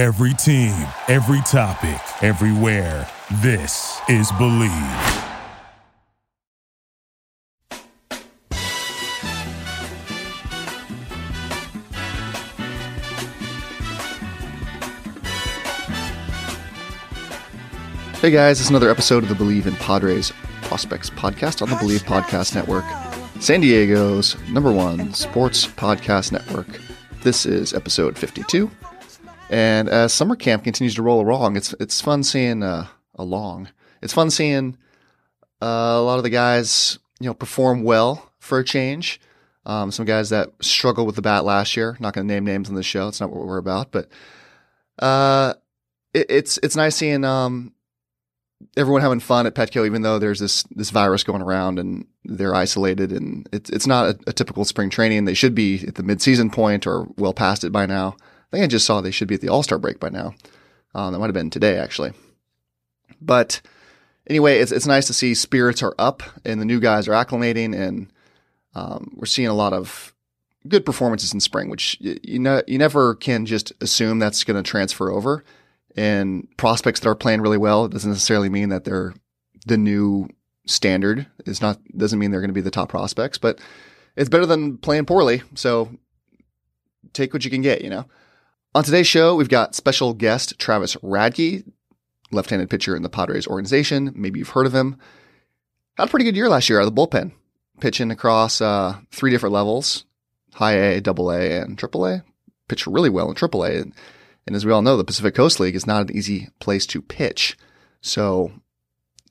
Every team, every topic, everywhere. This is Believe. Hey guys, it's another episode of the Believe in Padres Prospects podcast on the Believe Podcast Network, San Diego's number one sports podcast network. This is episode 52. And as summer camp continues to roll along, it's it's fun seeing uh, along. It's fun seeing uh, a lot of the guys, you know, perform well for a change. Um, some guys that struggled with the bat last year. Not going to name names on the show. It's not what we're about, but uh, it, it's it's nice seeing um, everyone having fun at Petco, even though there's this this virus going around and they're isolated, and it's it's not a, a typical spring training. They should be at the midseason point or well past it by now. I think I just saw they should be at the All Star break by now. Um, that might have been today actually, but anyway, it's it's nice to see spirits are up and the new guys are acclimating, and um, we're seeing a lot of good performances in spring, which you, you know you never can just assume that's going to transfer over and prospects that are playing really well, it doesn't necessarily mean that they're the new standard. It's not doesn't mean they're going to be the top prospects, but it's better than playing poorly. So take what you can get, you know. On today's show, we've got special guest Travis Radke, left-handed pitcher in the Padres organization. Maybe you've heard of him. Had a pretty good year last year out of the bullpen, pitching across uh, three different levels: high A, double A, and triple A. Pitched really well in triple A. And as we all know, the Pacific Coast League is not an easy place to pitch. So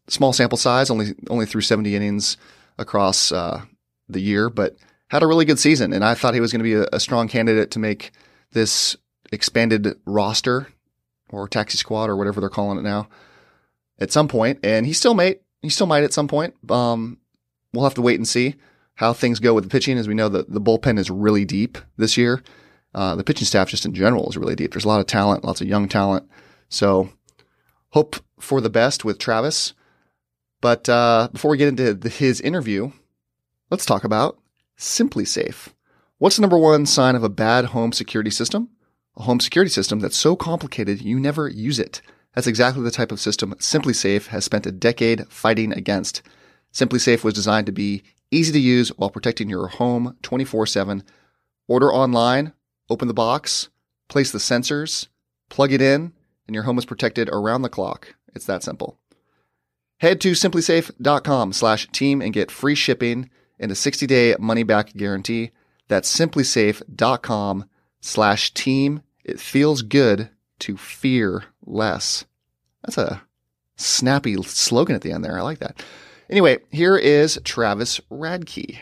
small sample size, only only through 70 innings across uh, the year, but had a really good season. And I thought he was going to be a, a, strong candidate to make this expanded roster or taxi squad or whatever they're calling it now at some point. And he still might, he still might at some point. Um, we'll have to wait and see how things go with the pitching. As we know, that the bullpen is really deep this year. Uh, the pitching staff just in general is really deep. There's a lot of talent, lots of young talent. So hope for the best with Travis. But uh, before we get into the, his interview, let's talk about SimpliSafe. What's the number one sign of a bad home security system? A home security system that's so complicated you never use it. That's exactly the type of system SimpliSafe has spent a decade fighting against. SimpliSafe was designed to be easy to use while protecting your home 24 7. Order online Open the box, place the sensors, plug it in, and your home is protected around the clock. It's that simple. Head to simplisafe.com slash team and get free shipping and a 60 day money back guarantee. That's simplisafe.com slash team. It feels good to fear less. That's a snappy slogan at the end there. I like that. Anyway, here is Travis Radke.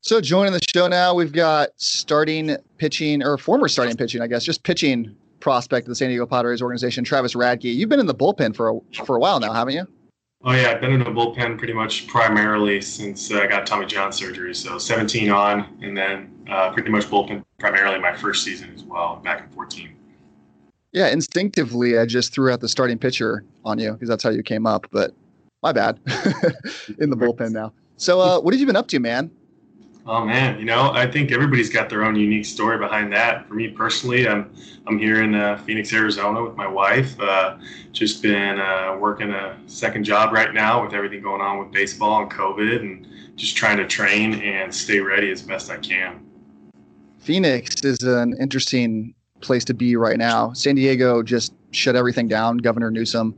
So joining the show now, we've got starting pitching or former starting pitching, I guess, just pitching prospect of the San Diego Padres organization, Travis Radke. You've been in the bullpen for a, for a while now, haven't you? Oh yeah, I've been in the bullpen pretty much primarily since uh, I got Tommy John surgery. So 17 on, and then uh, pretty much bullpen primarily my first season as well, back in 14. Yeah, instinctively, I just threw out the starting pitcher on you because that's how you came up. But my bad, in the bullpen now. So, uh, what have you been up to, man? Oh man, you know, I think everybody's got their own unique story behind that. For me personally, I'm I'm here in uh, Phoenix, Arizona, with my wife. Uh, just been uh, working a second job right now with everything going on with baseball and COVID, and just trying to train and stay ready as best I can. Phoenix is an interesting place to be right now. San Diego just shut everything down. Governor Newsom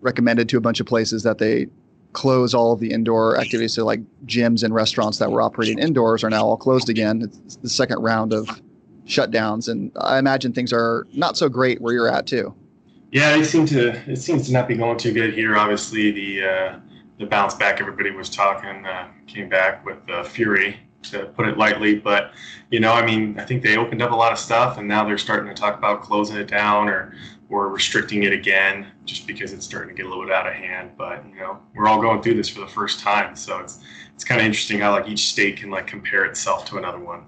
recommended to a bunch of places that they close all of the indoor activities. So like gyms and restaurants that were operating indoors are now all closed again. It's the second round of shutdowns, and I imagine things are not so great where you're at too. Yeah, it seems to it seems to not be going too good here. Obviously, the uh, the bounce back everybody was talking uh, came back with uh, fury, to put it lightly. But you know, I mean, I think they opened up a lot of stuff, and now they're starting to talk about closing it down or or restricting it again just because it's starting to get a little bit out of hand. But you know, we're all going through this for the first time, so it's it's kind of interesting how like each state can like compare itself to another one.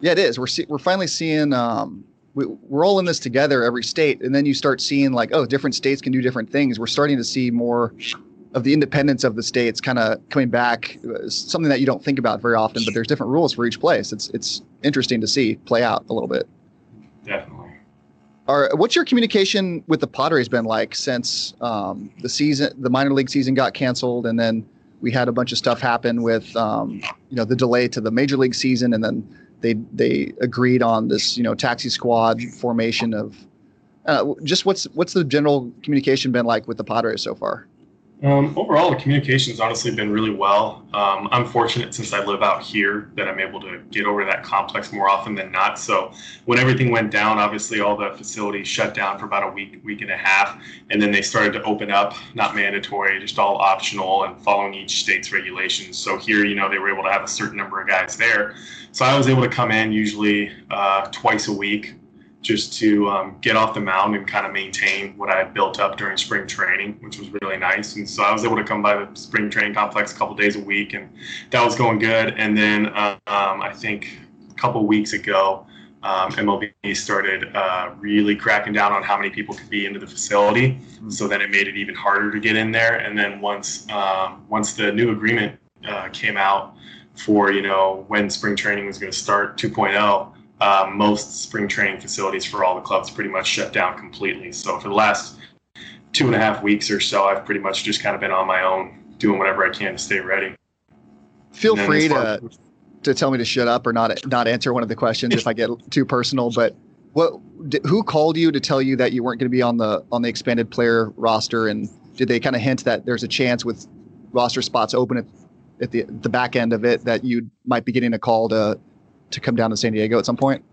Yeah, it is. We're see- we're finally seeing. Um, we, we're all in this together, every state, and then you start seeing like, oh, different states can do different things. We're starting to see more of the independence of the states kind of coming back. Something that you don't think about very often, but there's different rules for each place. It's it's interesting to see play out a little bit. definitely. Are, what's your communication with the Padres been like since um, the season, the minor league season got canceled, and then we had a bunch of stuff happen with um, you know the delay to the major league season, and then they they agreed on this you know taxi squad formation of uh, just what's what's the general communication been like with the Padres so far? Um, overall, the communication's honestly been really well. Um, I'm fortunate since I live out here that I'm able to get over that complex more often than not. So when everything went down, obviously all the facilities shut down for about a week, week and a half, and then they started to open up, not mandatory, just all optional and following each state's regulations. So here, you know, they were able to have a certain number of guys there. So I was able to come in usually uh, twice a week just to um, get off the mound and kind of maintain what I had built up during spring training, which was really nice. And so I was able to come by the spring training complex a couple days a week, and that was going good. And then um, I think a couple weeks ago, um, MLB started uh, really cracking down on how many people could be into the facility. Mm-hmm. So then it made it even harder to get in there. And then once um, once the new agreement uh, came out for you know when spring training was going to start 2.0 um, most spring training facilities for all the clubs pretty much shut down completely. So for the last two and a half weeks or so, I've pretty much just kind of been on my own, doing whatever I can to stay ready. Feel free to to tell me to shut up or not not answer one of the questions if I get too personal. But what who called you to tell you that you weren't going to be on the on the expanded player roster, and did they kind of hint that there's a chance with roster spots open at, at the the back end of it that you might be getting a call to to come down to San Diego at some point?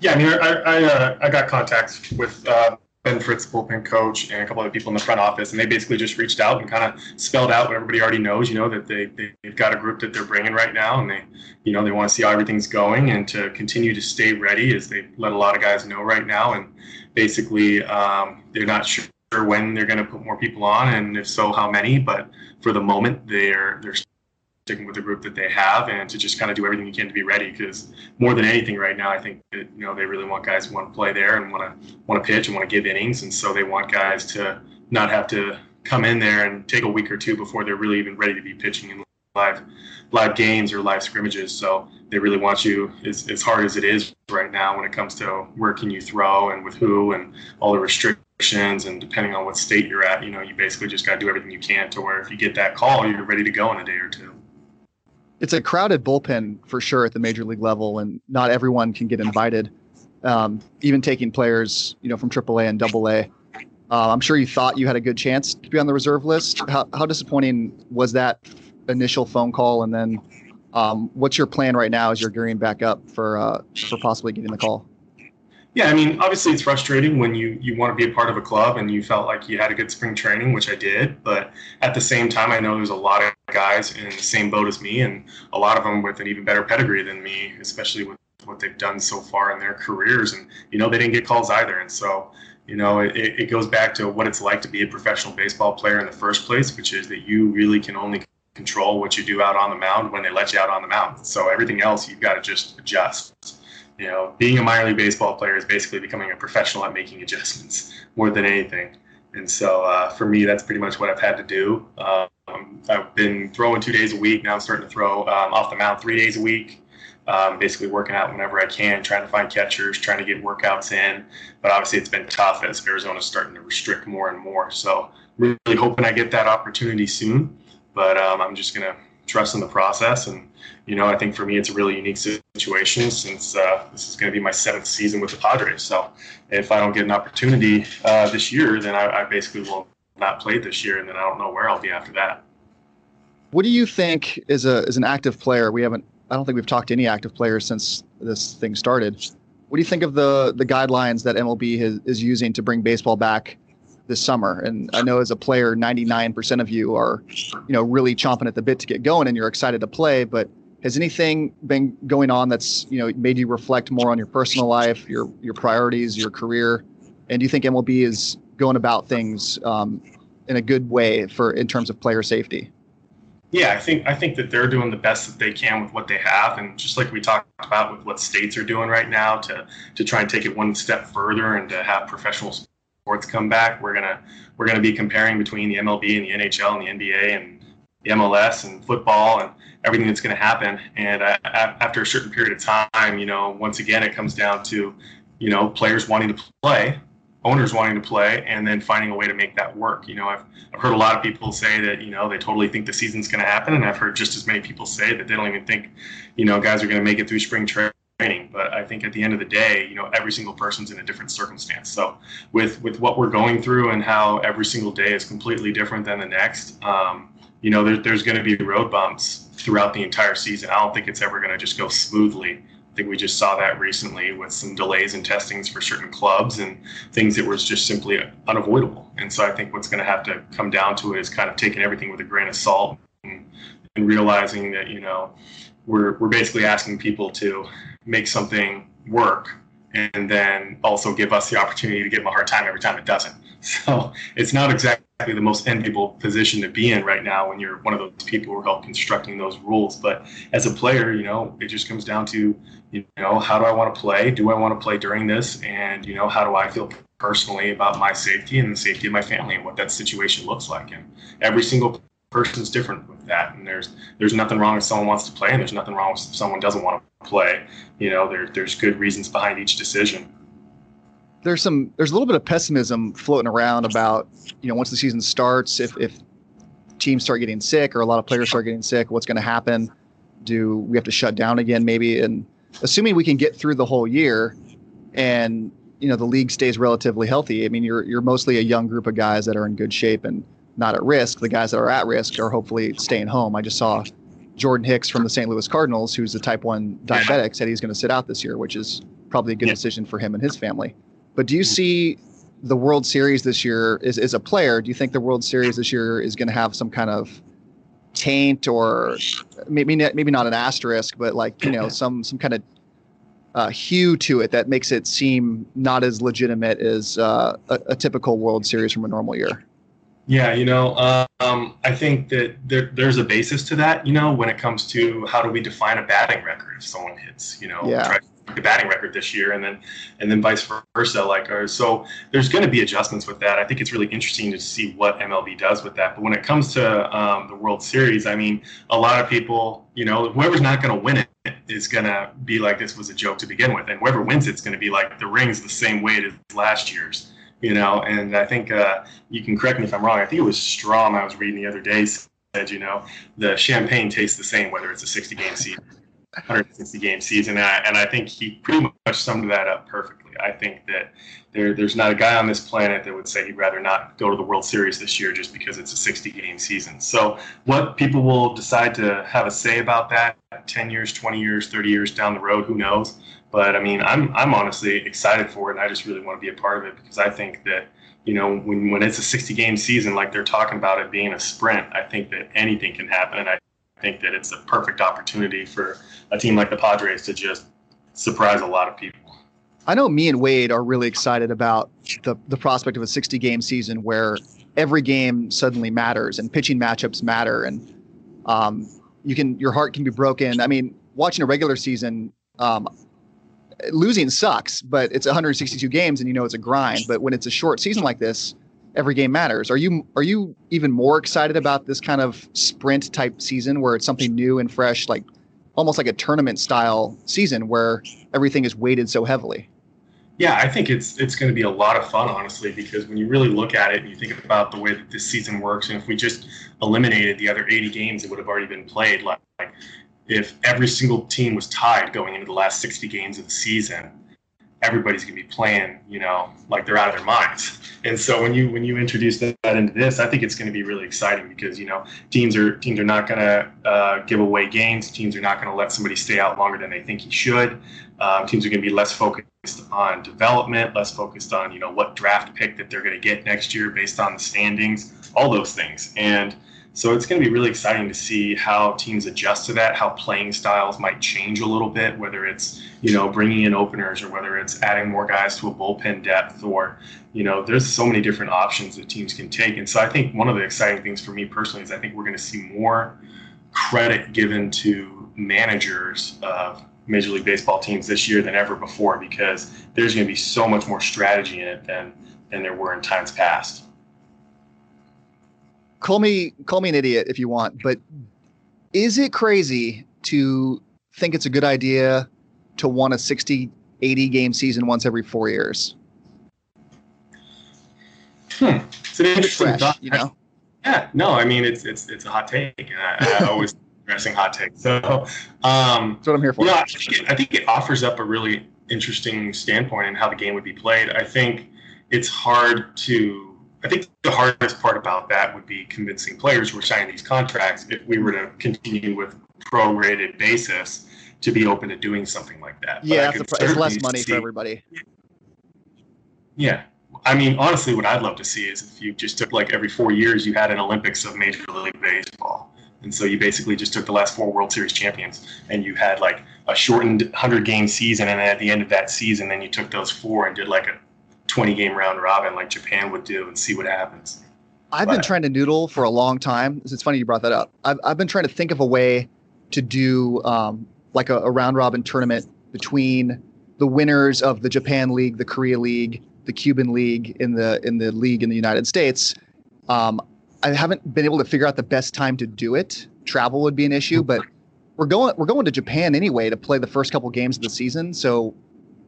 Yeah, I mean, I I, uh, I got contacts with uh, Ben Fritz, bullpen coach, and a couple of people in the front office, and they basically just reached out and kind of spelled out what everybody already knows. You know that they they've got a group that they're bringing right now, and they you know they want to see how everything's going and to continue to stay ready, as they let a lot of guys know right now, and basically um, they're not sure when they're going to put more people on, and if so, how many. But for the moment, they're they're sticking with the group that they have and to just kind of do everything you can to be ready because more than anything right now i think that you know they really want guys who want to play there and want to want to pitch and want to give innings and so they want guys to not have to come in there and take a week or two before they're really even ready to be pitching in live live games or live scrimmages. So they really want you as, as hard as it is right now when it comes to where can you throw and with who and all the restrictions and depending on what state you're at you know you basically just got to do everything you can to where if you get that call you're ready to go in a day or two it's a crowded bullpen for sure at the major league level, and not everyone can get invited. Um, even taking players, you know, from AAA and AA. Uh, I'm sure you thought you had a good chance to be on the reserve list. How, how disappointing was that initial phone call? And then, um, what's your plan right now as you're gearing back up for uh, for possibly getting the call? Yeah, I mean, obviously it's frustrating when you you want to be a part of a club and you felt like you had a good spring training, which I did. But at the same time, I know there's a lot of guys in the same boat as me, and a lot of them with an even better pedigree than me, especially with what they've done so far in their careers. And you know, they didn't get calls either, and so you know, it, it goes back to what it's like to be a professional baseball player in the first place, which is that you really can only control what you do out on the mound when they let you out on the mound. So everything else you've got to just adjust you know, being a minor league baseball player is basically becoming a professional at making adjustments more than anything. And so uh, for me, that's pretty much what I've had to do. Um, I've been throwing two days a week. Now I'm starting to throw um, off the mound three days a week. Um, basically working out whenever I can, trying to find catchers, trying to get workouts in. But obviously, it's been tough as Arizona's starting to restrict more and more. So really hoping I get that opportunity soon. But um, I'm just gonna trust in the process and you know, I think for me, it's a really unique situation since uh, this is going to be my seventh season with the Padres. So if I don't get an opportunity uh, this year, then I, I, basically will not play this year, and then I don't know where I'll be after that. What do you think is a as an active player? We haven't. I don't think we've talked to any active players since this thing started. What do you think of the the guidelines that MLB has, is using to bring baseball back this summer? And I know as a player, 99% of you are, you know, really chomping at the bit to get going, and you're excited to play, but has anything been going on that's you know made you reflect more on your personal life, your your priorities, your career, and do you think MLB is going about things um, in a good way for in terms of player safety? Yeah, I think I think that they're doing the best that they can with what they have, and just like we talked about with what states are doing right now to to try and take it one step further and to have professional sports come back, we're gonna we're gonna be comparing between the MLB and the NHL and the NBA and the MLS and football and everything that's going to happen. And after a certain period of time, you know, once again, it comes down to, you know, players wanting to play, owners wanting to play, and then finding a way to make that work. You know, I've, I've heard a lot of people say that, you know, they totally think the season's going to happen. And I've heard just as many people say that they don't even think, you know, guys are going to make it through spring training but I think at the end of the day, you know, every single person's in a different circumstance. So with with what we're going through and how every single day is completely different than the next, um, you know, there, there's going to be road bumps throughout the entire season. I don't think it's ever going to just go smoothly. I think we just saw that recently with some delays in testings for certain clubs and things that was just simply unavoidable. And so I think what's going to have to come down to it is kind of taking everything with a grain of salt and, and realizing that you know we're we're basically asking people to make something work and then also give us the opportunity to give them a hard time every time it doesn't. So it's not exactly the most enviable position to be in right now when you're one of those people who are help constructing those rules. But as a player, you know, it just comes down to, you know, how do I want to play? Do I want to play during this? And, you know, how do I feel personally about my safety and the safety of my family and what that situation looks like? And every single person's different with that and there's there's nothing wrong if someone wants to play and there's nothing wrong if someone doesn't want to play. You know there, there's good reasons behind each decision. There's some there's a little bit of pessimism floating around about you know once the season starts if if teams start getting sick or a lot of players start getting sick what's going to happen? Do we have to shut down again maybe? And assuming we can get through the whole year and you know the league stays relatively healthy i mean you're you're mostly a young group of guys that are in good shape and not at risk. The guys that are at risk are hopefully staying home. I just saw Jordan Hicks from the St. Louis Cardinals, who's a type 1 diabetic, said he's going to sit out this year, which is probably a good yeah. decision for him and his family. But do you see the World Series this year is, as a player? Do you think the World Series this year is going to have some kind of taint or maybe maybe not an asterisk, but like you know some some kind of uh, hue to it that makes it seem not as legitimate as uh, a, a typical World Series from a normal year? Yeah, you know, um, I think that there, there's a basis to that. You know, when it comes to how do we define a batting record if someone hits, you know, yeah. the batting record this year, and then and then vice versa. Like, or, so there's going to be adjustments with that. I think it's really interesting to see what MLB does with that. But when it comes to um, the World Series, I mean, a lot of people, you know, whoever's not going to win it is going to be like this was a joke to begin with, and whoever wins it's going to be like the ring's the same weight as last year's you know, and I think uh, you can correct me if I'm wrong. I think it was Strom I was reading the other day said, you know, the champagne tastes the same whether it's a 60 game season, 160 game season, and I, and I think he pretty much summed that up perfectly. I think that there, there's not a guy on this planet that would say he'd rather not go to the World Series this year just because it's a 60 game season. So, what people will decide to have a say about that 10 years, 20 years, 30 years down the road, who knows? But I mean, I'm I'm honestly excited for it, and I just really want to be a part of it because I think that you know when when it's a 60 game season, like they're talking about it being a sprint, I think that anything can happen, and I think that it's a perfect opportunity for a team like the Padres to just surprise a lot of people. I know me and Wade are really excited about the the prospect of a 60 game season where every game suddenly matters and pitching matchups matter and um, you can your heart can be broken. I mean, watching a regular season, um, losing sucks, but it's 162 games and you know it's a grind. But when it's a short season like this, every game matters. Are you are you even more excited about this kind of sprint type season where it's something new and fresh, like almost like a tournament style season where everything is weighted so heavily? Yeah, I think it's it's going to be a lot of fun, honestly, because when you really look at it and you think about the way that this season works, and if we just eliminated the other 80 games that would have already been played, like if every single team was tied going into the last 60 games of the season, everybody's going to be playing, you know, like they're out of their minds. And so when you when you introduce that into this, I think it's going to be really exciting because you know teams are teams are not going to uh, give away games. Teams are not going to let somebody stay out longer than they think he should. Um, teams are going to be less focused on development, less focused on you know what draft pick that they're going to get next year based on the standings, all those things. And so it's going to be really exciting to see how teams adjust to that, how playing styles might change a little bit, whether it's you know bringing in openers or whether it's adding more guys to a bullpen depth, or you know there's so many different options that teams can take. And so I think one of the exciting things for me personally is I think we're going to see more credit given to managers of Major League Baseball teams this year than ever before because there's going to be so much more strategy in it than than there were in times past. Call me call me an idiot if you want, but is it crazy to think it's a good idea to want a 60 80 game season once every 4 years? Hmm. It's an interesting Fresh, thought. you know. Yeah, no, I mean it's it's it's a hot take, and I, I always interesting hot take. So, um, That's what I'm here for. know, I think, it, I think it offers up a really interesting standpoint in how the game would be played. I think it's hard to. I think the hardest part about that would be convincing players who are signing these contracts if we were to continue with prorated basis to be open to doing something like that. But yeah, it's, it's less money see- for everybody. Yeah. I mean, honestly, what I'd love to see is if you just took like every four years, you had an Olympics of Major League Baseball. And so you basically just took the last four World Series champions and you had like a shortened 100 game season. And then at the end of that season, then you took those four and did like a 20 game round robin like Japan would do and see what happens. I've been trying to noodle for a long time. It's funny you brought that up. I've, I've been trying to think of a way to do um, like a, a round robin tournament between the winners of the Japan League, the Korea League, the Cuban League in the in the league in the United States. Um, I haven't been able to figure out the best time to do it. Travel would be an issue, but we're going we're going to Japan anyway to play the first couple games of the season, so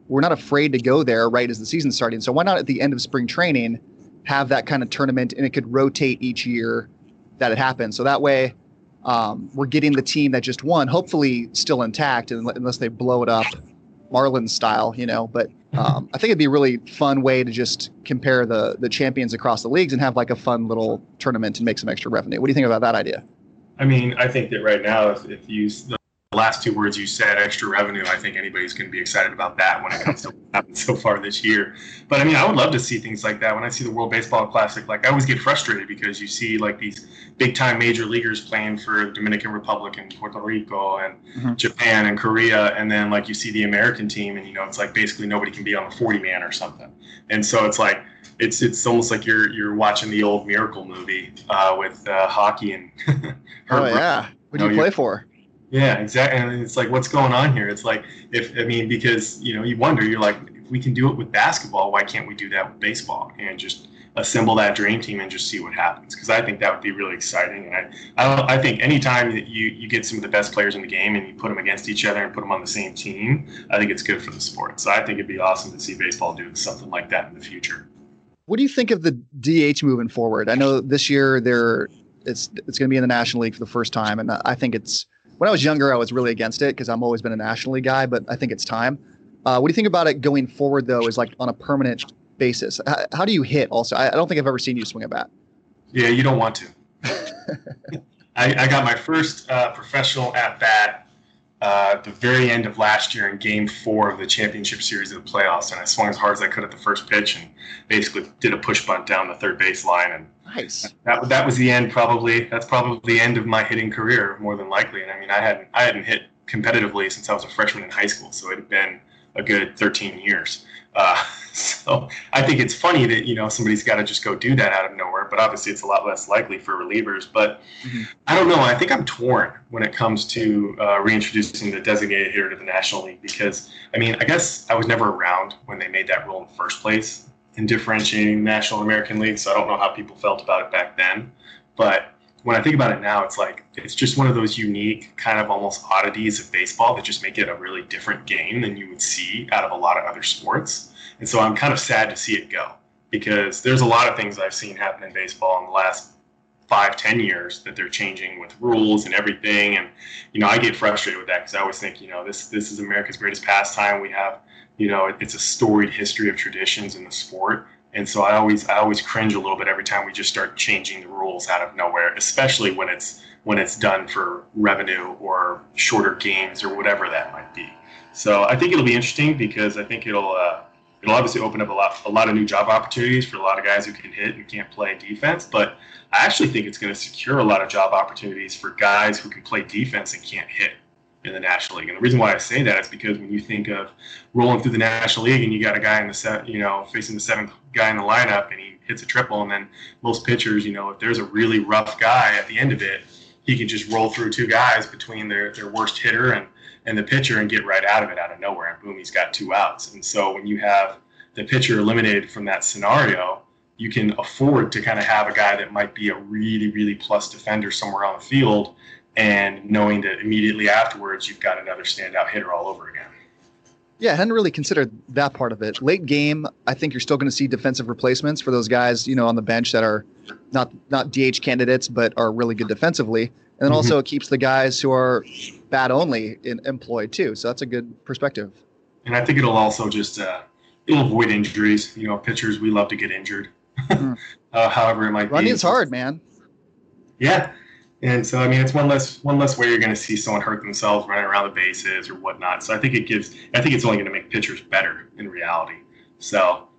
we're not afraid to go there right as the season's starting. So why not at the end of spring training have that kind of tournament and it could rotate each year that it happens. So that way um, we're getting the team that just won, hopefully still intact, and unless they blow it up Marlins style, you know. But um, I think it'd be a really fun way to just compare the the champions across the leagues and have like a fun little tournament and make some extra revenue. What do you think about that idea? I mean, I think that right now, if, if you the last two words you said, extra revenue, I think anybody's going to be excited about that when it comes to what happened so far this year. But I mean, I would love to see things like that. When I see the World Baseball Classic, like I always get frustrated because you see like these big time major leaguers playing for Dominican Republic and Puerto Rico and Mhm. Japan and Korea, and then like you see the American team, and you know it's like basically nobody can be on the 40 man or something. And so it's like it's it's almost like you're you're watching the old Miracle movie uh, with uh, hockey and. Oh yeah, what do you you're- play for? Yeah, exactly. And it's like, what's going on here? It's like, if I mean, because you know, you wonder, you're like, if we can do it with basketball, why can't we do that with baseball and just assemble that dream team and just see what happens? Because I think that would be really exciting. And I, I, I think anytime that you you get some of the best players in the game and you put them against each other and put them on the same team, I think it's good for the sport. So I think it'd be awesome to see baseball do something like that in the future. What do you think of the DH moving forward? I know this year they're it's it's going to be in the National League for the first time, and I think it's when I was younger I was really against it because I've always been a National League guy, but I think it's time. Uh, what do you think about it going forward though? Is like on a permanent basis? How, how do you hit? Also, I, I don't think I've ever seen you swing a bat. Yeah, you don't want to. I, I got my first uh, professional at bat uh, the very end of last year in Game Four of the championship series of the playoffs, and I swung as hard as I could at the first pitch, and basically did a push bunt down the third base line, and Nice. that that was the end. Probably that's probably the end of my hitting career, more than likely. And I mean, I hadn't I hadn't hit competitively since I was a freshman in high school, so it had been a good 13 years. Uh, so I think it's funny that you know somebody's got to just go do that out of nowhere, but obviously it's a lot less likely for relievers. But Mhm. I don't know. I think I'm torn when it comes to uh, reintroducing the designated hitter to the National League because I mean I guess I was never around when they made that rule in the first place in differentiating National American League, so I don't know how people felt about it back then. But when I think about it now, it's like it's just one of those unique kind of almost oddities of baseball that just make it a really different game than you would see out of a lot of other sports. And so I'm kind of sad to see it go because there's a lot of things I've seen happen in baseball in the last five, ten years that they're changing with rules and everything. And you know, I get frustrated with that because I always think, you know, this this is America's greatest pastime. We have, you know, it, it's a storied history of traditions in the sport. And so I always I always cringe a little bit every time we just start changing the rules out of nowhere, especially when it's when it's done for revenue or shorter games or whatever that might be. So I think it'll be interesting because I think it'll uh, it'll obviously open up a lot a lot of new job opportunities for a lot of guys who can hit and can't play defense. But I actually think it's going to secure a lot of job opportunities for guys who can play defense and can't hit in the National League. And the reason why I say that is because when you think of rolling through the National League and you got a guy in the set, you know, facing the seventh guy in the lineup and he hits a triple, and then most pitchers, you know, if there's a really rough guy at the end of it, he can just roll through two guys between their, their worst hitter and, and the pitcher and get right out of it out of nowhere. And boom, he's got two outs. And so when you have the pitcher eliminated from that scenario, you can afford to kind of have a guy that might be a really, really plus defender somewhere on the field, and knowing that immediately afterwards you've got another standout hitter all over again. Yeah, I hadn't really considered that part of it. Late game, I think you're still going to see defensive replacements for those guys, you know, on the bench that are not not DH candidates but are really good defensively. And then mm-hmm. also it keeps the guys who are bat only in, employed too. So that's a good perspective. And I think it'll also just uh, it'll avoid injuries. You know, pitchers we love to get injured. Mm. uh, however, it might be. Running be. Running's hard, man. Yeah, and so I mean, it's one less one less way you're going to see someone hurt themselves running around the bases or whatnot. So I think it gives. I think it's only going to make pitchers better in reality. So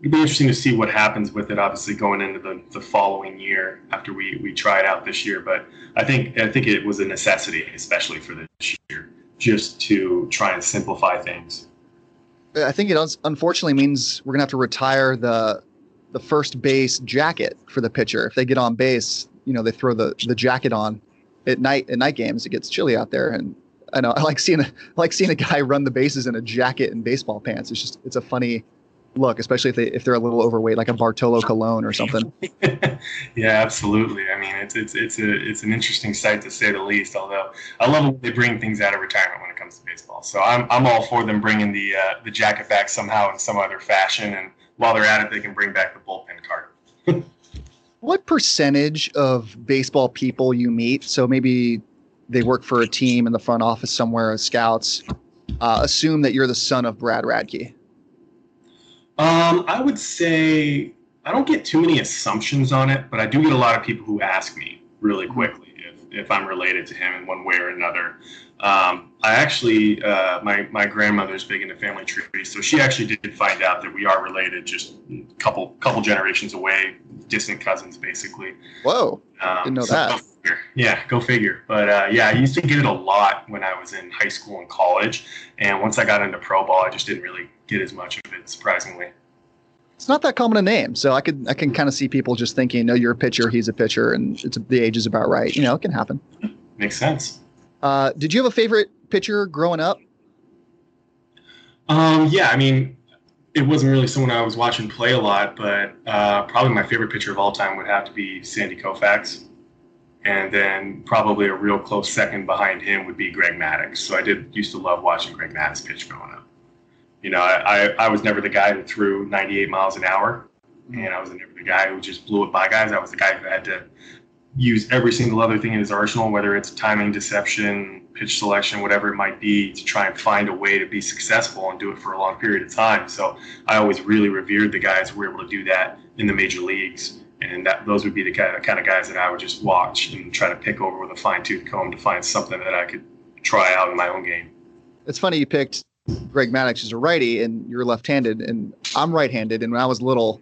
it'd be interesting to see what happens with it. Obviously, going into the, the following year after we we try it out this year, but I think I think it was a necessity, especially for this year, just to try and simplify things. I think it unfortunately means we're gonna have to retire the the first base jacket for the pitcher. If they get on base, you know, they throw the the jacket on at night at night games. It gets chilly out there, and I know I like seeing a I like seeing a guy run the bases in a jacket and baseball pants. It's just it's a funny look, especially if they if they're a little overweight, like a Bartolo Colon or something. yeah, absolutely. I mean, it's it's it's a it's an interesting sight to say the least. Although I love when they bring things out of retirement when it comes to baseball. So I'm I'm all for them bringing the uh, the jacket back somehow in some other fashion, and while they're at it, they can bring back the bullpen card. what percentage of baseball people you meet? So maybe they work for a team in the front office somewhere as scouts. Uh, assume that you're the son of Brad Radke. Um, I would say I don't get too many assumptions on it, but I do get a lot of people who ask me really quickly if, if I'm related to him in one way or another. Um, I actually, uh, my my grandmother's big into family trees, so she actually did find out that we are related, just a couple couple generations away, distant cousins, basically. Whoa! Um, Didn't know so that. Go yeah, go figure. But uh, yeah, I used to get it a lot when I was in high school and college, and once I got into pro ball, I just didn't really get as much of it, surprisingly. It's not that common a name, so I could I can kind of see people just thinking, "No, you're a pitcher, he's a pitcher," and it's the age is about right. You know, it can happen. Makes sense. Uh, did you have a favorite pitcher growing up? Um, yeah, I mean, it wasn't really someone I was watching play a lot, but uh, probably my favorite pitcher of all time would have to be Sandy Koufax. And then probably a real close second behind him would be Greg Maddux. So I did used to love watching Greg Maddux pitch growing up. You know, I, I, I was never the guy who threw 98 miles an hour, and I was never the guy who just blew it by guys. I was the guy who had to use every single other thing in his arsenal, whether it's timing, deception, pitch selection, whatever it might be, to try and find a way to be successful and do it for a long period of time. So I always really revered the guys who were able to do that in the major leagues. And that those would be the kind of, kind of guys that I would just watch and try to pick over with a fine tooth comb to find something that I could try out in my own game. It's funny you picked Greg Maddux as a righty and you're left-handed, and I'm right-handed. And when I was little,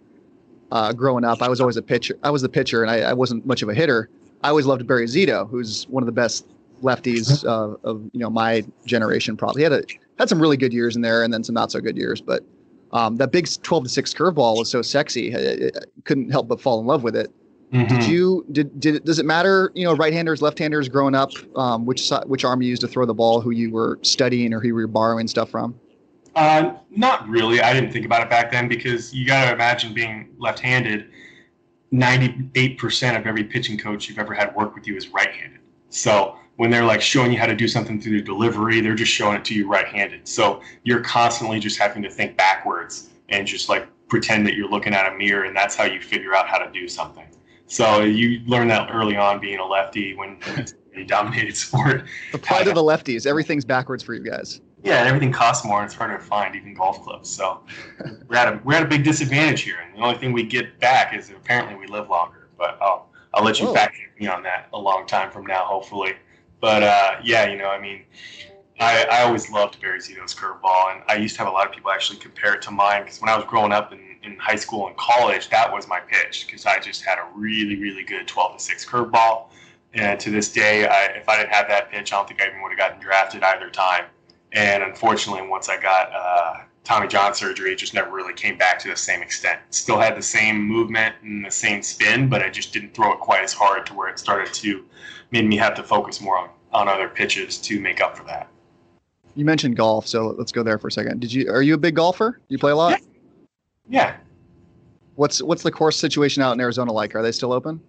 uh, growing up, I was always a pitcher. I was the pitcher, and I, I, wasn't much of a hitter. I always loved Barry Zito, who's one of the best lefties uh, of you know my generation. Probably he had a had some really good years in there, and then some not so good years. But um, that big twelve to six curveball was so sexy. I, I couldn't help but fall in love with it. Mm-hmm. Did you did did does it matter you know right handers left handers growing up um, which which arm you used to throw the ball who you were studying or who you were borrowing stuff from? Uh, not really. I didn't think about it back then because you got to imagine being left-handed. Ninety-eight percent of every pitching coach you've ever had work with you is right-handed. So when they're like showing you how to do something through the delivery, they're just showing it to you right-handed. So you're constantly just having to think backwards and just like pretend that you're looking at a mirror, and that's how you figure out how to do something. So you learn that early on being a lefty when a dominated sport. The pride of the lefties. Everything's backwards for you guys. Yeah, and everything costs more, and it's harder to find, even golf clubs. So we're at a we're at a big disadvantage here, and the only thing we get back is apparently we live longer. But I'll I'll let you Whoa. fact me on that a long time from now, hopefully. But uh, yeah, you know, I mean, I, I always loved Barry Zito's curveball, and I used to have a lot of people actually compare it to mine because when I was growing up in, in high school and college, that was my pitch because I just had a really really good 12 to six curveball. And to this day, I, if I didn't have that pitch, I don't think I even would have gotten drafted either time. And unfortunately, once I got uh, Tommy John surgery, it just never really came back to the same extent. Still had the same movement and the same spin, but I just didn't throw it quite as hard to where it started to made me have to focus more on, on other pitches to make up for that. You mentioned golf, so let's go there for a second. Did you are you a big golfer? Do you play a lot? Yeah. yeah. What's what's the course situation out in Arizona like? Are they still open?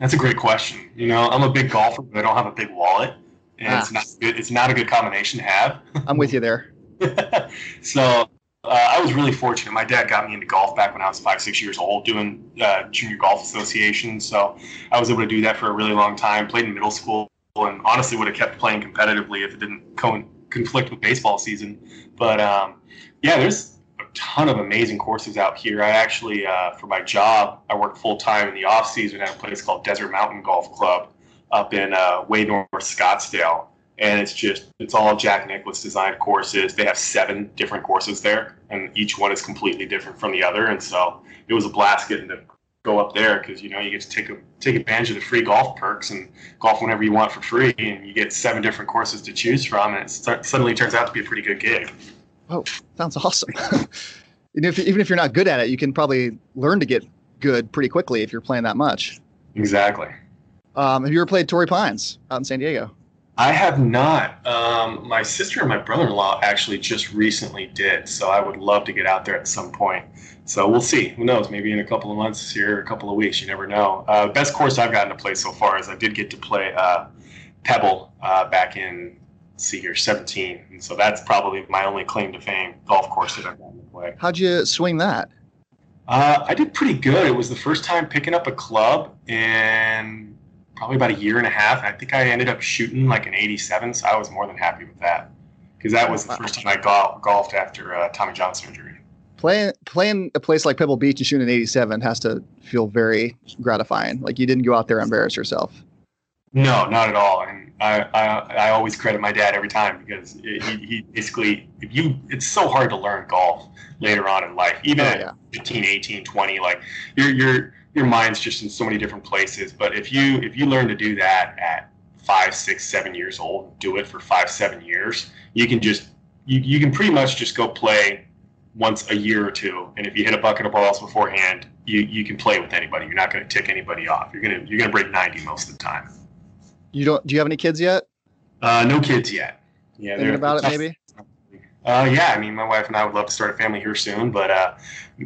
That's a great question. You know, I'm a big golfer, but I don't have a big wallet, and ah. it's not good. It's not a good combination to have. I'm with you there. so uh, I was really fortunate. My dad got me into golf back when I was five, six years old, doing uh, junior golf association. So I was able to do that for a really long time. Played in middle school, and honestly would have kept playing competitively if it didn't co- conflict with baseball season. But um, yeah, there's a ton of amazing courses out here. I actually, uh, for my job, I work full time in the off season at a place called Desert Mountain Golf Club up in uh, way north Scottsdale and it's just it's all Jack Nicklaus designed courses. They have seven different courses there, and each one is completely different from the other. And so it was a blast getting to go up there because you know you get to take a, take advantage of the free golf perks and golf whenever you want for free, and you get seven different courses to choose from, and it start, suddenly turns out to be a pretty good gig. Oh, sounds awesome! even, if, even if you're not good at it, you can probably learn to get good pretty quickly if you're playing that much. Exactly. Um, have you ever played Torrey Pines out in San Diego? I have not. Um, my sister and my brother-in-law actually just recently did, so I would love to get out there at some point. So we'll see. Who knows? Maybe in a couple of months here, a couple of weeks. You never know. Uh, best course I've gotten to play so far is I did get to play uh, Pebble uh, back in see here 17, and so that's probably my only claim to fame golf course that I've gotten to play. How'd you swing that? Uh, I did pretty good. It was the first time picking up a club, and probably about a year and a half. I think I ended up shooting like an 87, so I was more than happy with that because that was the first time I golf, golfed after uh, Tommy John surgery. Playing playing a place like Pebble Beach and shooting an 87 has to feel very gratifying. Like you didn't go out there and embarrass yourself. No, not at all. And I, I, I always credit my dad every time because he, he basically, if you, it's so hard to learn golf later on in life, even oh, yeah. at 15, 18, 20, like you're, you're, your mind's just in so many different places. But if you if you learn to do that at five, six, seven years old, do it for five, seven years, you can just you, you can pretty much just go play once a year or two. And if you hit a bucket of balls beforehand, you, you can play with anybody. You're not going to tick anybody off. You're gonna you're gonna break ninety most of the time. You don't? Do you have any kids yet? Uh, no kids yet. Yeah, thinking about it maybe. Uh, yeah, I mean, my wife and I would love to start a family here soon, but uh,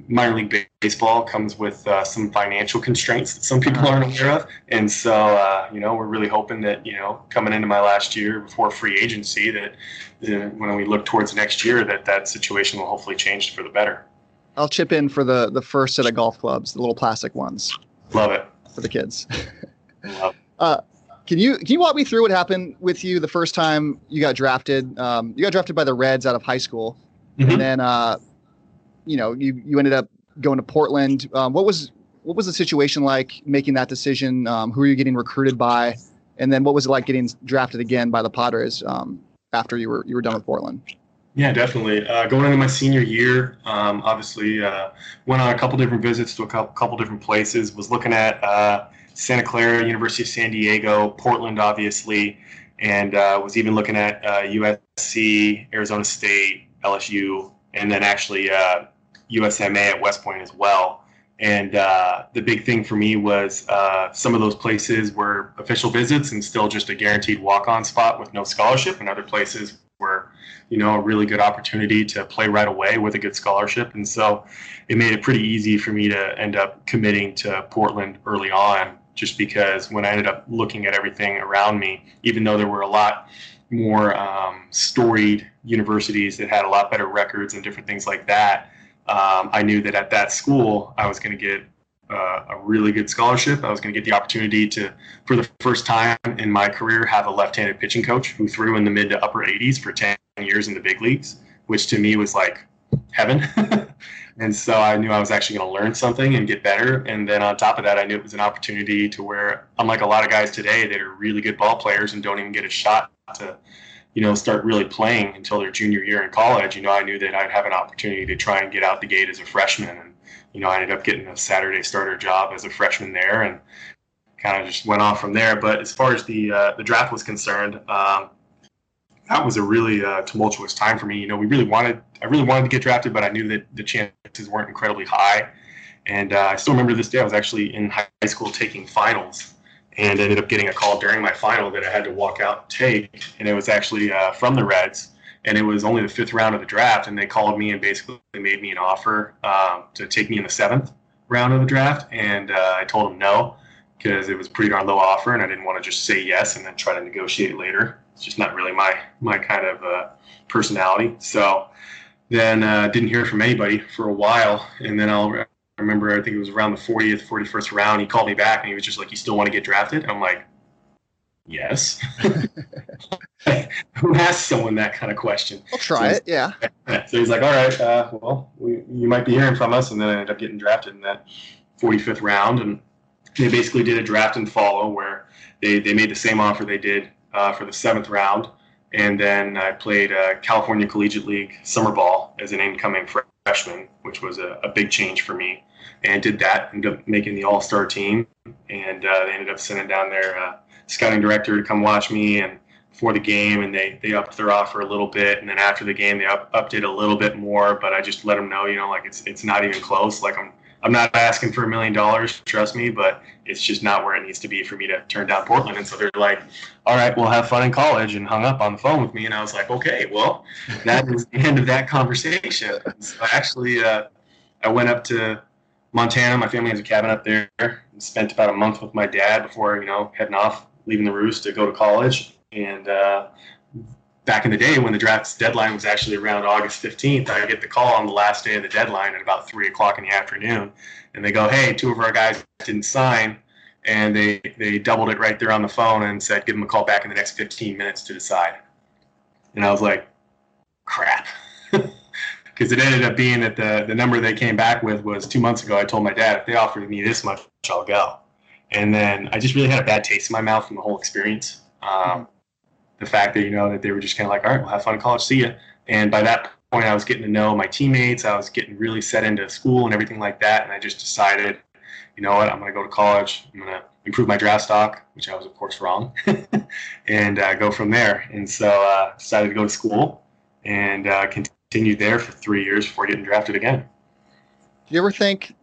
minor league baseball comes with uh, some financial constraints that some people aren't aware of, and so uh, you know we're really hoping that you know coming into my last year before free agency that uh, when we look towards next year that that situation will hopefully change for the better. I'll chip in for the the first set of golf clubs, the little plastic ones. Love it for the kids. Love. It. Uh, can you can you walk me through what happened with you the first time you got drafted? Um, you got drafted by the Reds out of high school, mm-hmm. and then uh, you know you you ended up going to Portland. Um, what was what was the situation like making that decision? Um, who are you getting recruited by? And then what was it like getting drafted again by the Padres um, after you were you were done with Portland? Yeah, definitely. Uh, going into my senior year, um, obviously uh, went on a couple different visits to a couple, couple different places. Was looking at uh, Santa Clara, University of San Diego, Portland, obviously, and uh, was even looking at uh, USC, Arizona State, LSU, and then actually uh, USMA at West Point as well. And uh, the big thing for me was uh, some of those places were official visits and still just a guaranteed walk-on spot with no scholarship, and other places were, you know, a really good opportunity to play right away with a good scholarship. And so it made it pretty easy for me to end up committing to Portland early on just because when I ended up looking at everything around me, even though there were a lot more um, storied universities that had a lot better records and different things like that, um, I knew that at that school I was going to get uh, a really good scholarship. I was going to get the opportunity to, for the first time in my career, have a left-handed pitching coach who threw in the mid to upper 80s for 10 years in the big leagues, which to me was like heaven. And so I knew I was actually going to learn something and get better. And then on top of that, I knew it was an opportunity to where, unlike a lot of guys today that are really good ball players and don't even get a shot to, you know, start really playing until their junior year in college, you know, I knew that I'd have an opportunity to try and get out the gate as a freshman. And, you know, I ended up getting a Saturday starter job as a freshman there and kind of just went off from there. But as far as the, uh, the draft was concerned, um, that was a really uh, tumultuous time for me. You know, we really wanted, I really wanted to get drafted, but I knew that the chances weren't incredibly high. And uh, I still remember this day. I was actually in high school taking finals, and ended up getting a call during my final that I had to walk out and take. And it was actually uh, from the Reds, and it was only the fifth round of the draft. And they called me and basically made me an offer um, to take me in the seventh round of the draft, and uh, I told them no because it was pretty darn low offer, and I didn't want to just say yes and then try to negotiate later. It's just not really my my kind of uh, personality. So then uh, didn't hear from anybody for a while, and then I'll I remember I think it was around the 40th, 41st round. He called me back and he was just like, "You still want to get drafted?" And I'm like, "Yes." Who asks someone that kind of question? I'll try So- it. Yeah. So he's like, "All right, uh, well, we, you might be hearing from us." And then I ended up getting drafted in that 45th round, and they basically did a draft and follow where they they made the same offer they did uh, for the seventh round, and then I played uh, California Collegiate League summer ball as an incoming freshman, which was a, a big change for me, and did that, ended up making the All Star team, and uh, they ended up sending down their uh, scouting director to come watch me and for the game. And they they upped their offer a little bit. And then after the game they up, upped it a little bit more. But I just let them know you know like it's it's not even close. Like I'm I'm not asking for a million dollars trust me but it's just not where it needs to be for me to turn down Portland. And so they're like all right we'll have fun in college and hung up on the phone with me. And I was like okay well that was the end of that conversation. So I actually uh, I went up to Montana. My family has a cabin up there. And spent about a month with my dad before you know heading off leaving the roost to go to college. And uh, back in the day when the draft deadline was actually around August 15th, I get the call on the last day of the deadline at about three o'clock in the afternoon. And they go, Hey, two of our guys didn't sign. And they, they doubled it right there on the phone and said, Give them a call back in the next 15 minutes to decide. And I was like, Crap. Because it ended up being that the, the number they came back with was two months ago. I told my dad, If they offered me this much, I'll go. And then I just really had a bad taste in my mouth from the whole experience. Um, the fact that you know that they were just kind of like, all right, we'll have fun in college, see ya. And by that point, I was getting to know my teammates. I was getting really set into school and everything like that. And I just decided, you know what, I'm going to go to college. I'm going to improve my draft stock, which I was of course wrong, and uh, go from there. And so uh, decided to go to school and uh, continued there for three years before getting drafted again. Do you ever think,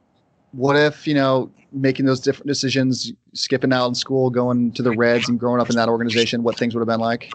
what if you know making those different decisions, skipping out in school, going to the Reds, and growing up in that organization, what things would have been like?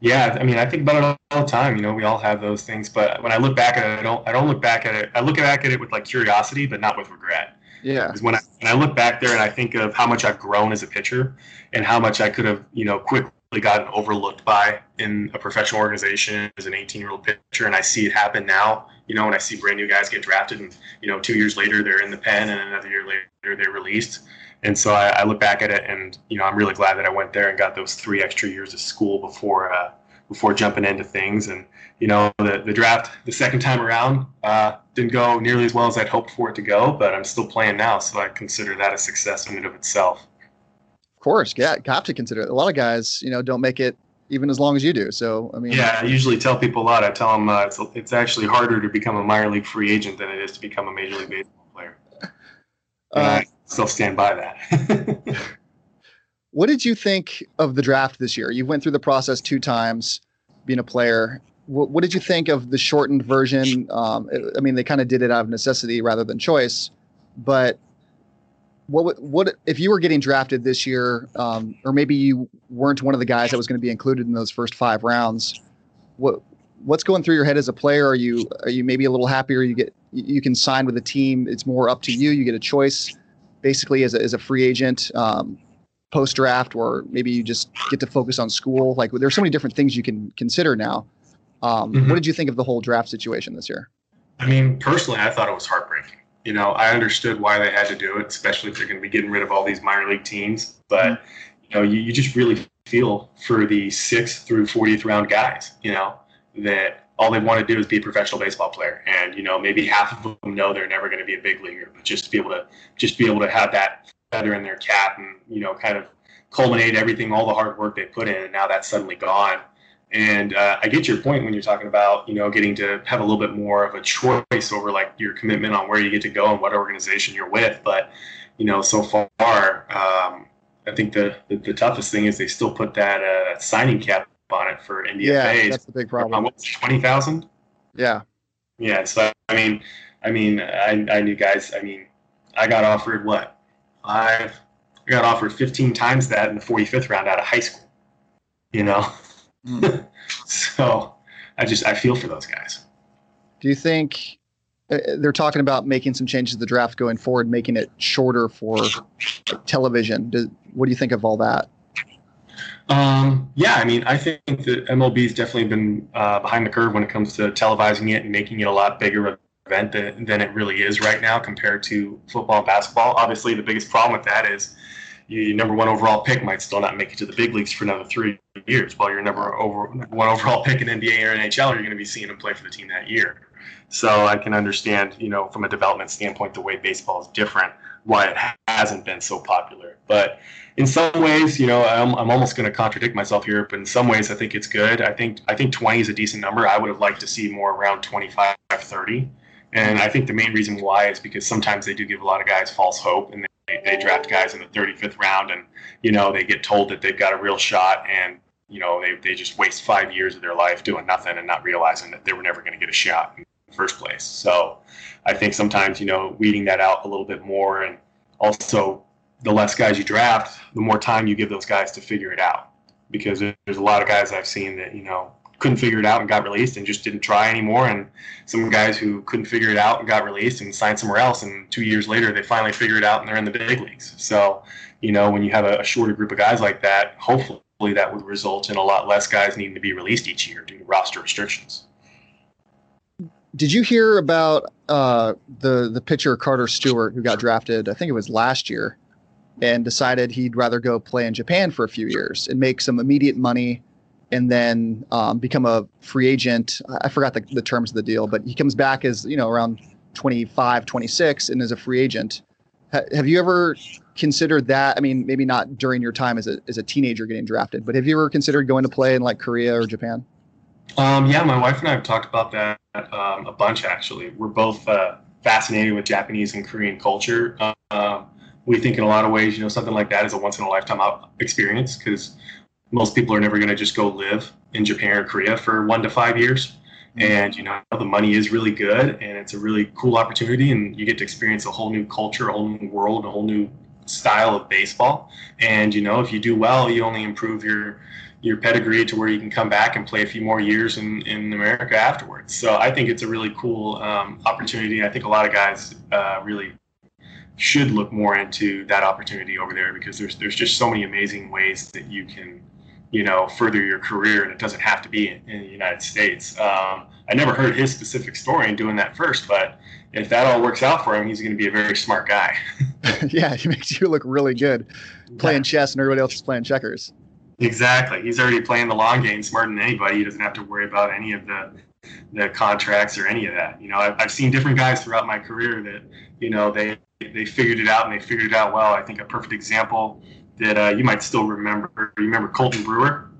Yeah, I mean, I think about it all the time. You know, we all have those things, but when I look back at it, I don't. I don't look back at it. I look back at it with like curiosity, but not with regret. Yeah. When I when I look back there and I think of how much I've grown as a pitcher, and how much I could have, you know, quickly gotten overlooked by in a professional organization as an 18 year old pitcher, and I see it happen now. You know, when I see brand new guys get drafted, and you know, two years later they're in the pen, and another year later they're released. And so I, I look back at it, and you know, I'm really glad that I went there and got those three extra years of school before uh, before jumping into things. And you know, the the draft the second time around uh, didn't go nearly as well as I'd hoped for it to go, but I'm still playing now, so I consider that a success in and of itself. Of course, yeah, got to consider it. A lot of guys, you know, don't make it even as long as you do. So, I mean, Yeah, I usually tell people a lot. I tell them uh, it's it's actually harder to become a minor league free agent than it is to become a major league baseball player. Uh, I still stand by that. What did you think of the draft this year? You went through the process two times, being a player. What, what did you think of the shortened version? Um, I mean, they kind of did it out of necessity rather than choice. But what what if you were getting drafted this year, um, or maybe you weren't one of the guys that was going to be included in those first five rounds? What what's going through your head as a player? Are you are you maybe a little happier? You get you can sign with a team. It's more up to you. You get a choice, basically as a, as a free agent. Um, post draft or maybe you just get to focus on school like there's so many different things you can consider now um, Mhm. what did you think of the whole draft situation this year I mean, personally, I thought it was heartbreaking. You know, I understood why they had to do it, especially if they're going to be getting rid of all these minor league teams. But you know, you, you just really feel for the sixth through 40th round guys. You know that all they want to do is be a professional baseball player, and you know maybe half of them know they're never going to be a big leaguer, but just to be able to just be able to have that feather in their cap and you know kind of culminate everything, all the hard work they put in, and now that's suddenly gone. And uh, I get your point when you're talking about you know getting to have a little bit more of a choice over like your commitment on where you get to go and what organization you're with. But you know, so far, um, I think the, the the toughest thing is they still put that uh, signing cap on it for NDFAs. yeah that's the big problem what's twenty thousand? yeah Yeah. So I mean, I mean, I, I knew guys. I mean, I got offered what five? I got offered fifteen times that in the forty fifth round out of high school. You know, Hmm. so I just I feel for those guys. do you think uh, they're talking about making some changes to the draft going forward, making it shorter for television. Do, what do you think of all that? Um, yeah, I mean, I think that MLB's definitely been uh, behind the curve when it comes to televising it and making it a lot bigger event than, than it really is right now compared to football and basketball. Obviously, the biggest problem with that is your number one overall pick might still not make it to the big leagues for another three years, while your number over one overall pick in NBA or NHL, you're going to be seeing him play for the team that year. So I can understand, you know, from a development standpoint, the way baseball is different, why it hasn't been so popular. But in some ways, you know, I'm, I'm almost going to contradict myself here, but in some ways, I think it's good. I think I think 20 is a decent number. I would have liked to see more around 25, 30. And I think the main reason why is because sometimes they do give a lot of guys false hope and they, they draft guys in the 35th round and, you know, they get told that they've got a real shot and, you know, they, they just waste five years of their life doing nothing and not realizing that they were never going to get a shot in the first place. So I think sometimes, you know, weeding that out a little bit more and also the less guys you draft, the more time you give those guys to figure it out. Because there's a lot of guys I've seen that, you know, couldn't figure it out and got released and just didn't try anymore. And some guys who couldn't figure it out and got released and signed somewhere else. And two years later, they finally figure it out and they're in the big leagues. So, you know, when you have a, a shorter group of guys like that, hopefully that would result in a lot less guys needing to be released each year due to roster restrictions. Did you hear about uh, the the pitcher Carter Stewart who got drafted? I think it was last year, and decided he'd rather go play in Japan for a few years and make some immediate money and then um, become a free agent. I forgot the, the terms of the deal, but he comes back as, you know, around 25, 26 and is a free agent. Ha- have you ever considered that? I mean, maybe not during your time as a, as a teenager getting drafted, but have you ever considered going to play in like Korea or Japan? Um, yeah, my wife and I have talked about that um, a bunch actually. We're both uh, fascinated with Japanese and Korean culture. Uh, we think in a lot of ways, you know, something like that is a once in a lifetime experience because most people are never going to just go live in Japan or Korea for one to five years. Mm-hmm. And you know the money is really good, and it's a really cool opportunity, and you get to experience a whole new culture, a whole new world, a whole new style of baseball. And you know if you do well, you only improve your your pedigree to where you can come back and play a few more years in, in America afterwards. So I think it's a really cool um, opportunity. I think a lot of guys uh, really should look more into that opportunity over there because there's there's just so many amazing ways that you can you know, further your career, and it doesn't have to be in, in the United States. Um, I never heard his specific story in doing that first, but if that all works out for him, he's going to be a very smart guy. yeah, he makes you look really good playing chess, and everybody else is playing checkers. Exactly. He's already playing the long game smarter than anybody. He doesn't have to worry about any of the the contracts or any of that. You know, I've, I've seen different guys throughout my career that you know they they figured it out and they figured it out well. I think a perfect example that uh, you might still remember. You remember Colten Brewer?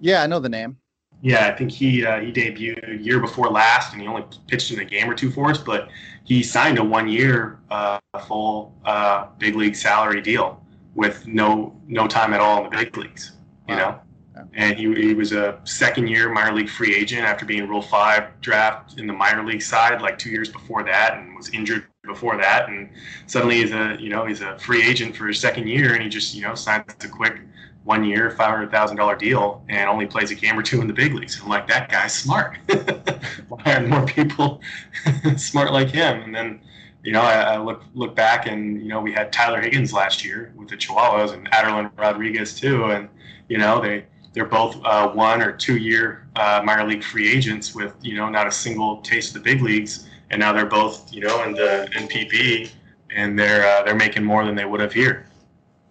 Yeah, I know the name. Yeah, I think he uh, he debuted year before last, and he only pitched in a game or two for us. But he signed a one year uh, full uh, big league salary deal with no no time at all in the big leagues. You wow. know, and he, he was a second year minor league free agent after being Rule Five draft in the minor league side like two years before that, and was injured before that, and suddenly he's a you know he's a free agent for his second year, and he just you know signs a quick one year five hundred thousand dollar deal and only plays a game or two in the big leagues. I'm like that guy's smart. Why aren't more people smart like him? And then you know I, I, look look back and you know we had Tyler Higgins last year with the Chihuahuas and Aderlin Rodriguez too, and you know they they're both uh, one or two year uh, minor league free agents with you know not a single taste of the big leagues and now they're both you know in the NPB, and they're uh, they're making more than they would have here.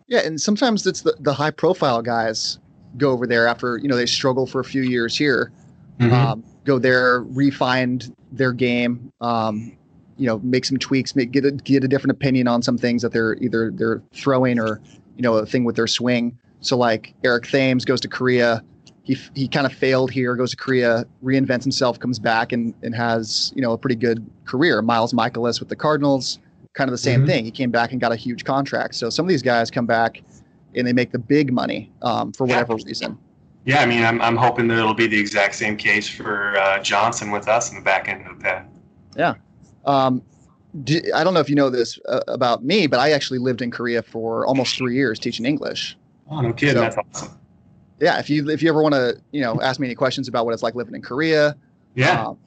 Yeah, and sometimes it's the, the high profile guys go over there after you know they struggle for a few years here, mm-hmm. um, go there, refine their game, um, you know, make some tweaks, make get a get a different opinion on some things that they're either they're throwing or you know a thing with their swing. So like Eric Thames goes to Korea, he he kind of failed here, goes to Korea, reinvents himself, comes back and and has you know a pretty good career. Miles Mikolas with the Cardinals, kind of the same mm-hmm. thing. He came back and got a huge contract. So some of these guys come back and they make the big money um, for whatever yeah. reason. Yeah, I mean, I'm I'm hoping that it'll be the exact same case for uh, Johnson with us in the back end of the pen. Yeah. Um, I don't know if you know this uh, about me, but I actually lived in Korea for almost three years teaching English. Oh no kidding! So, That's awesome yeah, if you if you ever want to, you know, ask me any questions about what it's like living in Korea, yeah, um,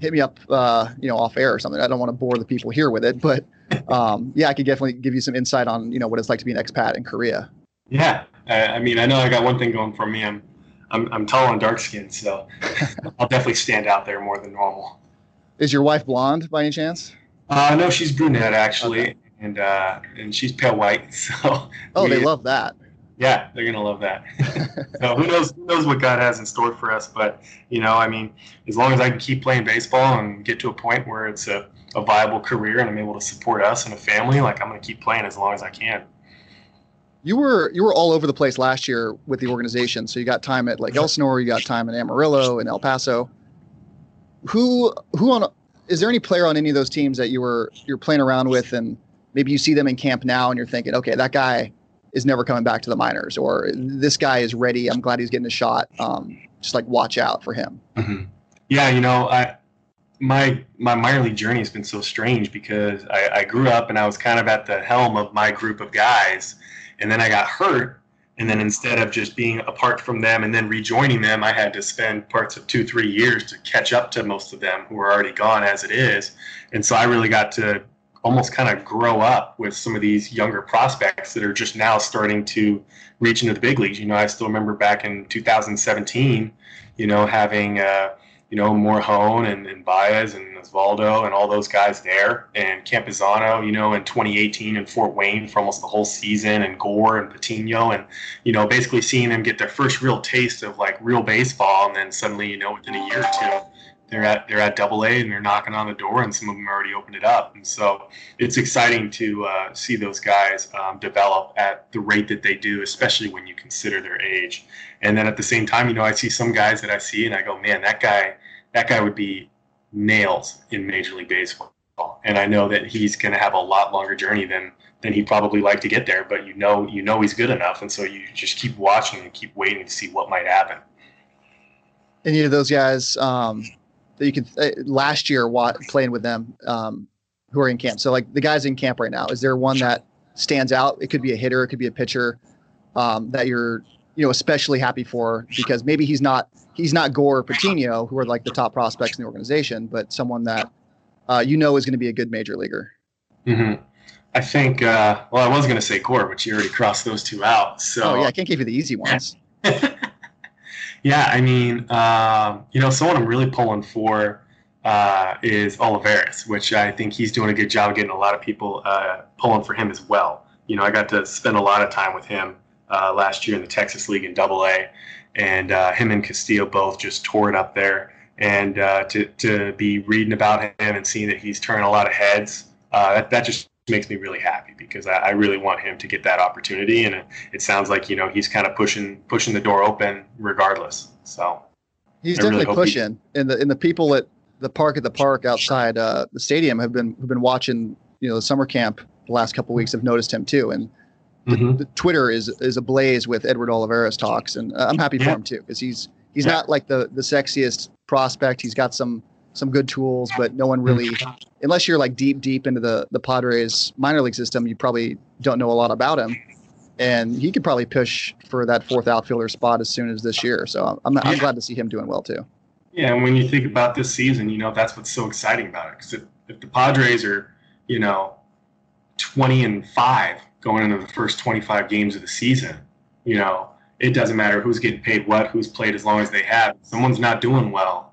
hit me up, uh, you know, off air or something. I don't want to bore the people here with it, but um, yeah, I could definitely give you some insight on you know what it's like to be an expat in Korea. Yeah, I, I mean, I know I got one thing going for me. I'm I'm, I'm tall and dark skinned, so I'll definitely stand out there more than normal. Is your wife blonde by any chance? Uh, no, she's brunette actually, okay. and uh, and she's pale white. So oh, we, they love that. Yeah, they're gonna love that. so who knows? Who knows what God has in store for us? But you know, I mean, as long as I can keep playing baseball and get to a point where it's a, a viable career and I'm able to support us and a family, like I'm gonna keep playing as long as I can. You were you were all over the place last year with the organization. So you got time at like Elsinore, you got time in Amarillo and El Paso. Who who on is there any player on any of those teams that you were you're playing around with and maybe you see them in camp now and you're thinking, okay, that guy is never coming back to the minors, or this guy is ready. I'm glad he's getting a shot. Um, just like watch out for him. Mm-hmm. Yeah, you know, I my my minor league journey has been so strange because I, I grew up and I was kind of at the helm of my group of guys, and then I got hurt, and then instead of just being apart from them and then rejoining them, I had to spend parts of two three years to catch up to most of them who were already gone as it is, and so I really got to almost kind of grow up with some of these younger prospects that are just now starting to reach into the big leagues. You know, I still remember back in 2017, you know, having, uh, you know, Morejon and, and Baez and Osvaldo and all those guys there, and Campusano, you know, in 2018 in Fort Wayne for almost the whole season, and Gore and Patino, and, you know, basically seeing them get their first real taste of like real baseball, and then suddenly, you know, within a year or two, they're at they're at double A and they're knocking on the door and some of them already opened it up. And so it's exciting to uh, see those guys um, develop at the rate that they do especially when you consider their age. And then at the same time you know I see some guys that I see and I go man that guy that guy would be nails in Major League Baseball. And I know that he's going to have a lot longer journey than than he'd probably like to get there but you know you know he's good enough. And so you just keep watching and keep waiting to see what might happen. Any of those guys um, that you can uh, last year playing with them um, who are in camp. So like the guys in camp right now, is there one that stands out? It could be a hitter, it could be a pitcher um, that you're you know especially happy for because maybe he's not he's not Gore or Patino who are like the top prospects in the organization, but someone that uh, you know is going to be a good major leaguer. Mm-hmm. I think. Uh, well, I was going to say Gore, but you already crossed those two out. So oh yeah, I can't give you the easy ones. Yeah, I mean, um, you know, someone I'm really pulling for uh, is Olivares, which I think he's doing a good job getting a lot of people uh, pulling for him as well. You know, I got to spend a lot of time with him uh, last year in the Texas League in Double A, and uh, him and Castillo both just tore it up there. And uh, to to be reading about him and seeing that he's turning a lot of heads, uh, that that just makes me really happy because I, I, really want him to get that opportunity, and it, it, sounds like you know he's kind of pushing pushing the door open regardless. So he's I definitely really pushing, he, and the and the people at the park at the park outside uh, the stadium have been have been watching you know the summer camp the last couple weeks have noticed him too, and the, mm-hmm. the Twitter is is ablaze with Edward Olivares talks, and uh, I'm happy for him too because he's he's yeah. not like the the sexiest prospect. He's got some some good tools, but no one really, mm. unless you're like deep, deep into the the Padres minor league system, you probably don't know a lot about him. And he could probably push for that fourth outfielder spot as soon as this year. So I'm, I'm glad to see him doing well too. Yeah, and when you think about this season, you know that's what's so exciting about it. Because if, if the Padres are, you know, 20 and five going into the first 25 games of the season, you know, it doesn't matter who's getting paid what, who's played as long as they have. If someone's not doing well,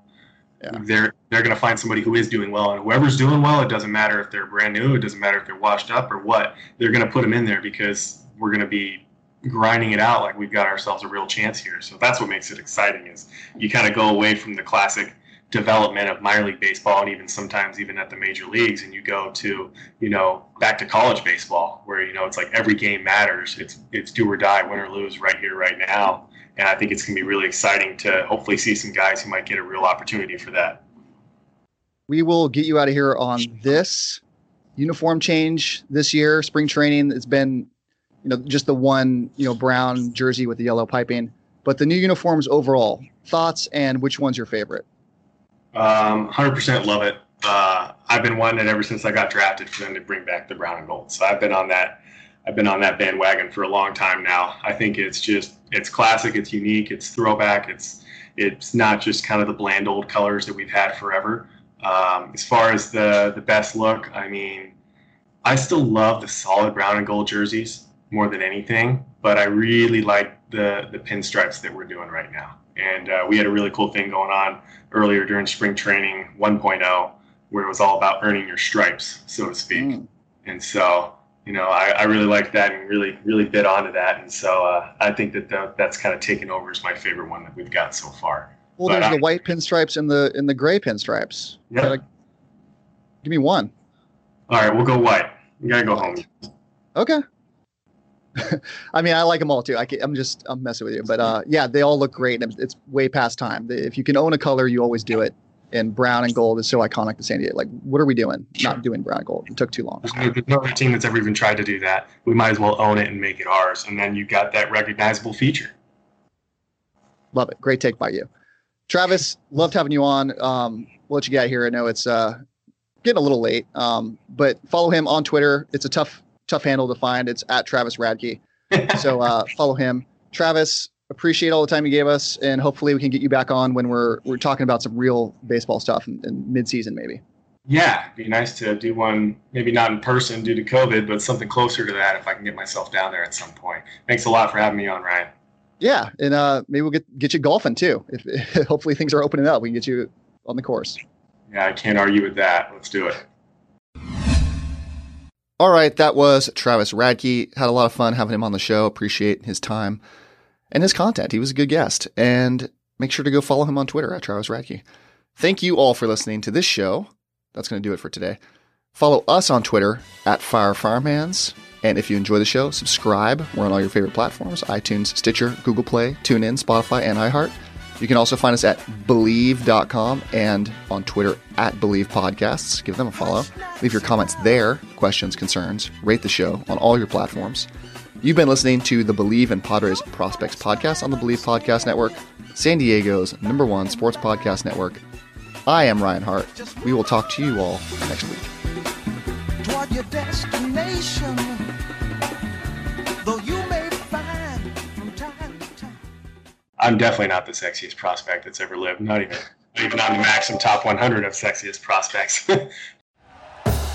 yeah. they're they're going to find somebody who is doing well, and whoever's doing well, it doesn't matter if they're brand new, it doesn't matter if they're washed up or what. They're going to put them in there because we're going to be grinding it out like we've got ourselves a real chance here. So that's what makes it exciting is you kind of go away from the classic development of minor league baseball and even sometimes even at the major leagues and you go to you know back to college baseball where you know it's like every game matters it's it's do or die win or lose right here right now and I think it's going to be really exciting to hopefully see some guys who might get a real opportunity for that. We will get you out of here on this uniform change this year, spring training. It's been, you know, just the one, you know, brown jersey with the yellow piping, but the new uniforms overall. Thoughts and which one's your favorite? Um, 100% love it. Uh, I've been wanting it ever since I got drafted for them to bring back the brown and gold. So I've been on that I've been on that bandwagon for a long time now. I think it's just it's classic, it's unique, it's throwback, it's it's not just kind of the bland old colors that we've had forever. Um, as far as the the best look, I mean, I still love the solid brown and gold jerseys more than anything, but I really like the the pinstripes that we're doing right now. And uh, we had a really cool thing going on earlier during spring training 1.0, where it was all about earning your stripes, so to speak. Mm. And so, you know, I, I, really liked that and really, really bit onto that. And so uh, I think that the, that's kind of taken over as my favorite one that we've got so far. Well, but, there's the white pinstripes and the and the gray pinstripes. Yeah. Give me one. All right, we'll go white. You gotta go home. Okay. I mean, I like them all too. I am just I'm messing with you, but uh, yeah, they all look great. It's way past time. If you can own a color, you always do it. And brown and gold is so iconic to San Diego. Like, what are we doing? Not doing brown and gold. It took too long. There's no other team that's ever even tried to do that. We might as well own it and make it ours. And then you got that recognizable feature. Love it. Great take by you. Travis, loved having you on. Um, we'll let you get here. I know it's uh, getting a little late, um, but follow him on Twitter. It's a tough, tough handle to find. It's at Travis Radke. so uh, follow him. Travis, appreciate all the time you gave us, and hopefully we can get you back on when we're we're talking about some real baseball stuff in, in mid-season, maybe. Yeah, it'd be nice to do one, maybe not in person due to COVID, but something closer to that if I can get myself down there at some point. Thanks a lot for having me on, Ryan. Yeah, and uh, maybe we'll get get you golfing too. If, if hopefully things are opening up, we can get you on the course. Yeah, I can't argue with that. Let's do it. All right, that was Travis Radke. Had a lot of fun having him on the show. Appreciate his time and his content. He was a good guest. And make sure to go follow him on Twitter at Travis Radke. Thank you all for listening to this show. That's going to do it for today. Follow us on Twitter at Friar Farmhands. And if you enjoy the show, subscribe. We're on all your favorite platforms iTunes, Stitcher, Google Play, TuneIn, Spotify, and iHeart. You can also find us at Bleav.com and on Twitter at Bleav Podcasts. Give them a follow. Leave your comments there, questions, concerns. Rate the show on all your platforms. You've been listening to the Bleav in Padres Prospects podcast on the Bleav Podcast Network, San Diego's number one sports podcast network. I am Ryan Hart. We will talk to you all next week. I'm definitely not the sexiest prospect that's ever lived. Not even, even on the Maxim top 100 of sexiest prospects.